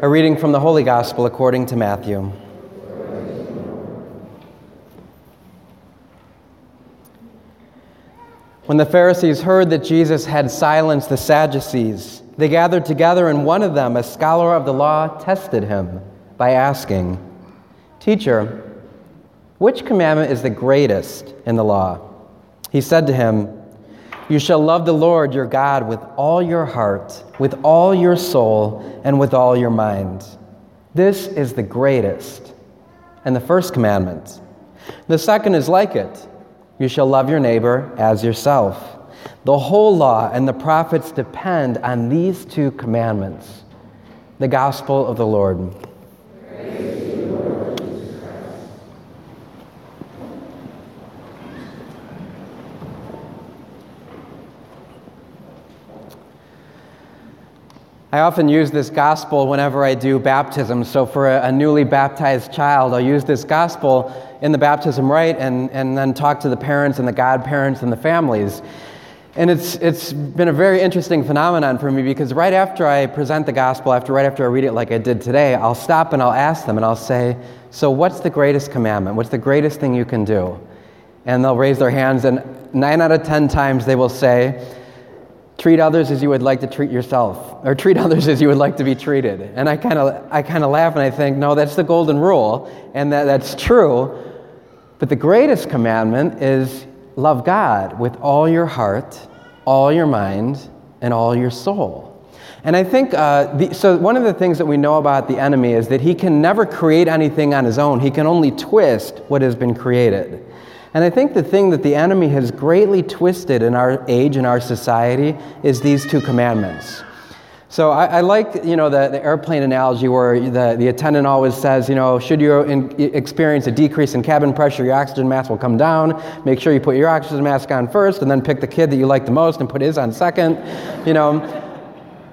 A reading from the Holy Gospel according to Matthew. When the Pharisees heard that Jesus had silenced the Sadducees, they gathered together, and one of them, a scholar of the law, tested him by asking, Teacher, which commandment is the greatest in the law? He said to him, You shall love the Lord your God with all your heart, with all your soul, and with all your mind. This is the greatest and the first commandment. The second is like it you shall love your neighbor as yourself. The whole law and the prophets depend on these two commandments. The gospel of the Lord. I often use this gospel whenever I do baptism. So, for a, a, newly baptized child, I'll use this gospel in the baptism rite and, and then talk to the parents and the godparents and the families. And it's, it's been a very interesting phenomenon for me because right after I present the gospel, after right after I read it like I did today, I'll stop and I'll ask them and I'll say, So, what's the greatest commandment? What's the greatest thing you can do? And they'll raise their hands, and nine out of ten times they will say, treat others as you would like to treat yourself or treat others as you would like to be treated. And i kind of i kind of laugh and i think no that's the golden rule and that, that's true. But the greatest commandment is love god with all your heart all your mind and all your soul. And i think uh, the, so one of the things that we know about the enemy is that he can never create anything on his own. He can only twist what has been created and I think the thing that the enemy has greatly twisted in our age and our society is these two commandments. So I, I like, you know, the, the, airplane analogy where the, the attendant always says, you know, should you in, experience a decrease in cabin pressure, your oxygen mask will come down. Make sure you put your oxygen mask on first, and then pick the kid that you like the most and put his on second, you know.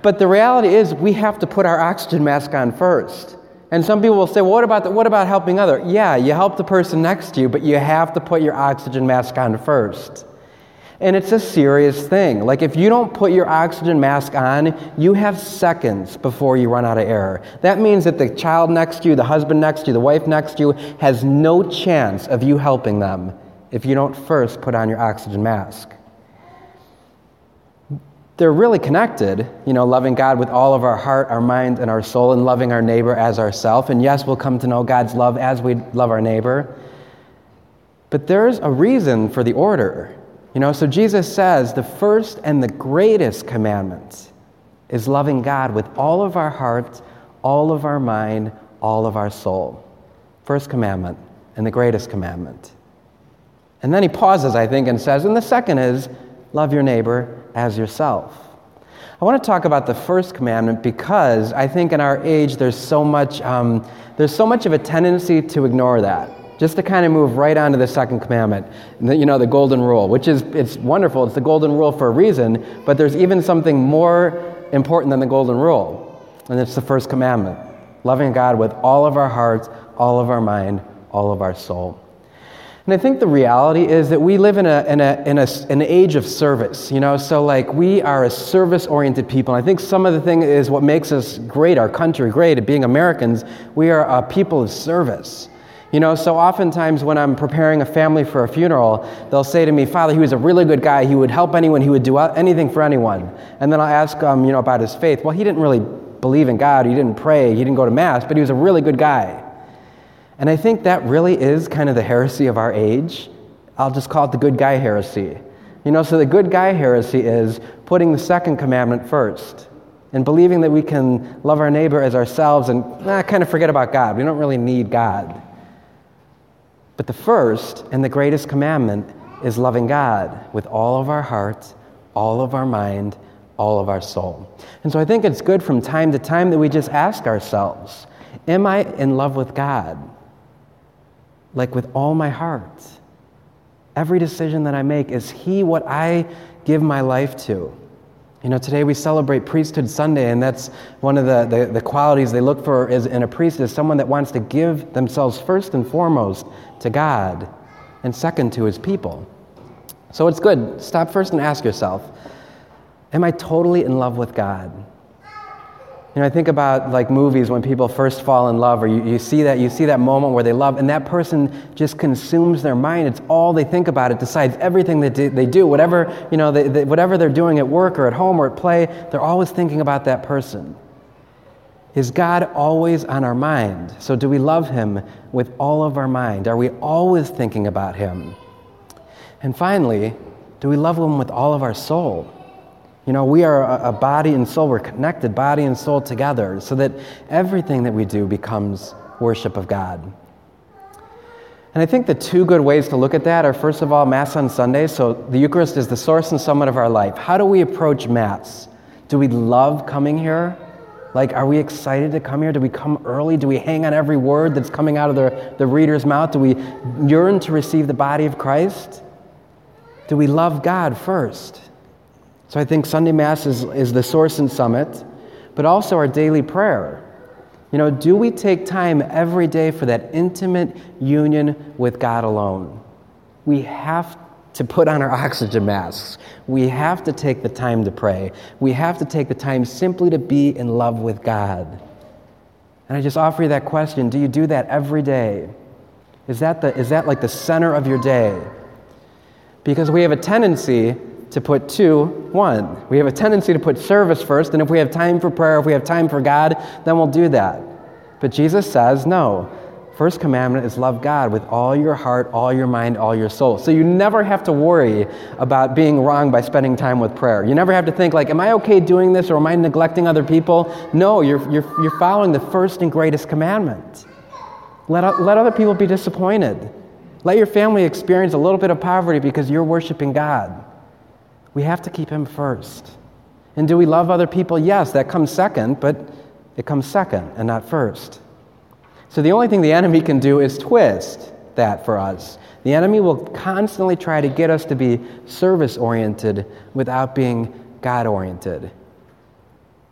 But the reality is, we have to put our oxygen mask on first. And some people will say, well, what about, the, what about helping other? Yeah, you help the person next to you, but you have to put your oxygen mask on first. And it's a serious thing. Like, if you don't put your oxygen mask on, you have seconds before you run out of air. That means that the child next to you, the husband next to you, the wife next to you has no chance of you helping them if you don't first put on your oxygen mask they're really connected, you know, loving God with all of our heart, our mind, and our soul, and loving our neighbor as ourself. And yes, we'll come to know God's love as we love our neighbor. But there's a reason for the order. You know, so Jesus says the first and the greatest commandment is loving God with all of our heart, all of our mind, all of our soul. First commandment and the greatest commandment. And then he pauses, I think, and says, and the second is love your neighbor as yourself. I want to talk about the first commandment because I think in our age there's so much, um, there's so much of a tendency to ignore that. Just to kind of move right on to the second commandment, you know, the golden rule, which is, it's wonderful. It's the golden rule for a reason, but there's even something more important than the golden rule, and it's the first commandment loving God with all of our hearts, all of our mind, all of our soul. And I think the reality is that we live in, a, in, a, in a, an age of service, you know, so like we are a service oriented people. And I think some of the thing is what makes us great, our country great, being Americans, we are a people of service. You know, so oftentimes when I'm preparing a family for a funeral, they'll say to me, Father, he was a really good guy. He would help anyone. He would do anything for anyone. And then I'll ask, um, you know, about his faith. Well, he didn't really believe in God. He didn't pray. He didn't go to Mass, but he was a really good guy. And I think that really is kind of the heresy of our age. I'll just call it the good guy heresy. You know, so the good guy heresy is putting the second commandment first and believing that we can love our neighbor as ourselves and eh, kind of forget about God. We don't really need God. But the first and the greatest commandment is loving God with all of our heart, all of our mind, all of our soul. And so I think it's good from time to time that we just ask ourselves Am I in love with God? Like with all my heart. Every decision that I make, is He what I give my life to? You know, today we celebrate Priesthood Sunday, and that's one of the, the, the, qualities they look for is, in a priest is someone that wants to give themselves first and foremost to God, and second to his people. So it's good. Stop first and ask yourself Am I totally in love with God? You know, I think about like movies when people first fall in love, or you, you see that you see that moment where they love, and that person just consumes their mind. It's all they think about. It decides everything that they do. Whatever you know, they, they, whatever they're doing at work or at home or at play, they're always thinking about that person. Is God always on our mind? So, do we love Him with all of our mind? Are we always thinking about Him? And finally, do we love Him with all of our soul? You know, we are a, body and soul. We're connected, body and soul together, so that everything that we do becomes worship of God. And I think the two good ways to look at that are first of all, Mass on Sunday. So the Eucharist is the source and summit of our life. How do we approach Mass? Do we love coming here? Like, are we excited to come here? Do we come early? Do we hang on every word that's coming out of the, the reader's mouth? Do we yearn to receive the body of Christ? Do we love God first? So I think Sunday Mass is, is the source and summit, but also our daily prayer. You know, do we take time every day for that intimate union with God alone? We have to put on our oxygen masks. We have to take the time to pray. We have to take the time simply to be in love with God. And I just offer you that question do you do that every day? Is that, the, is that like the center of your day? Because we have a tendency to put two, one. We have a tendency to put service first, and if we have time for prayer, if we have time for God, then we'll do that. But Jesus says, no. First commandment is love God with all your heart, all your mind, all your soul. So you never have to worry about being wrong by spending time with prayer. You never have to think like, am I okay doing this or am I neglecting other people? No, you're, you're, you're following the first and greatest commandment. Let, let other people be disappointed. Let your family experience a little bit of poverty because you're worshiping God. We have to keep Him first. And do we love other people? Yes, that comes second, but it comes second and not first. So the only thing the enemy can do is twist that for us. The enemy will constantly try to get us to be service oriented without being God oriented.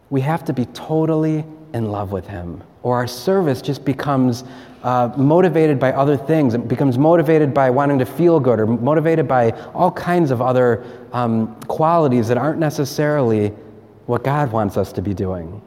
We have to be totally in love with Him, or our service just becomes uh, motivated by other things. It becomes motivated by wanting to feel good or motivated by all kinds of other um, qualities that aren't necessarily what God wants us to be doing.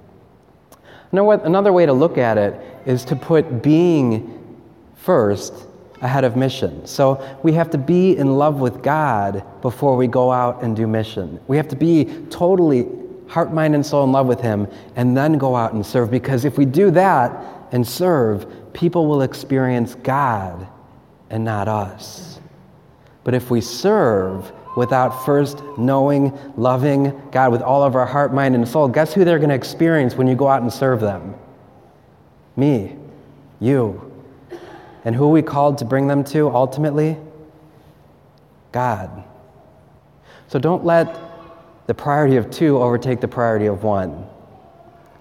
Another way to look at it is to put being first ahead of mission. So we have to be in love with God before we go out and do mission. We have to be totally heart, mind, and soul in love with Him and then go out and serve. Because if we do that and serve, people will experience God and not us. But if we serve without first knowing, loving God with all of our heart, mind, and soul, guess who they're going to experience when you go out and serve them? Me, you. And who are we called to bring them to ultimately? God. So don't let the priority of two overtake the priority of one.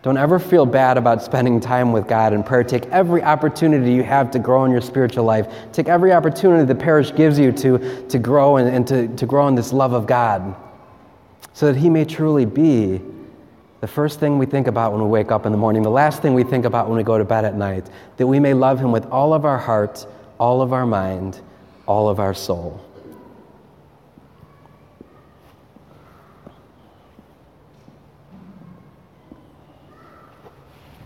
Don't ever feel bad about spending time with God in prayer. Take every opportunity you have to grow in your spiritual life. Take every opportunity the parish gives you to, to grow and, and to, to grow in this love of God so that He may truly be the first thing we think about when we wake up in the morning, the last thing we think about when we go to bed at night, that we may love Him with all of our heart, all of our mind, all of our soul.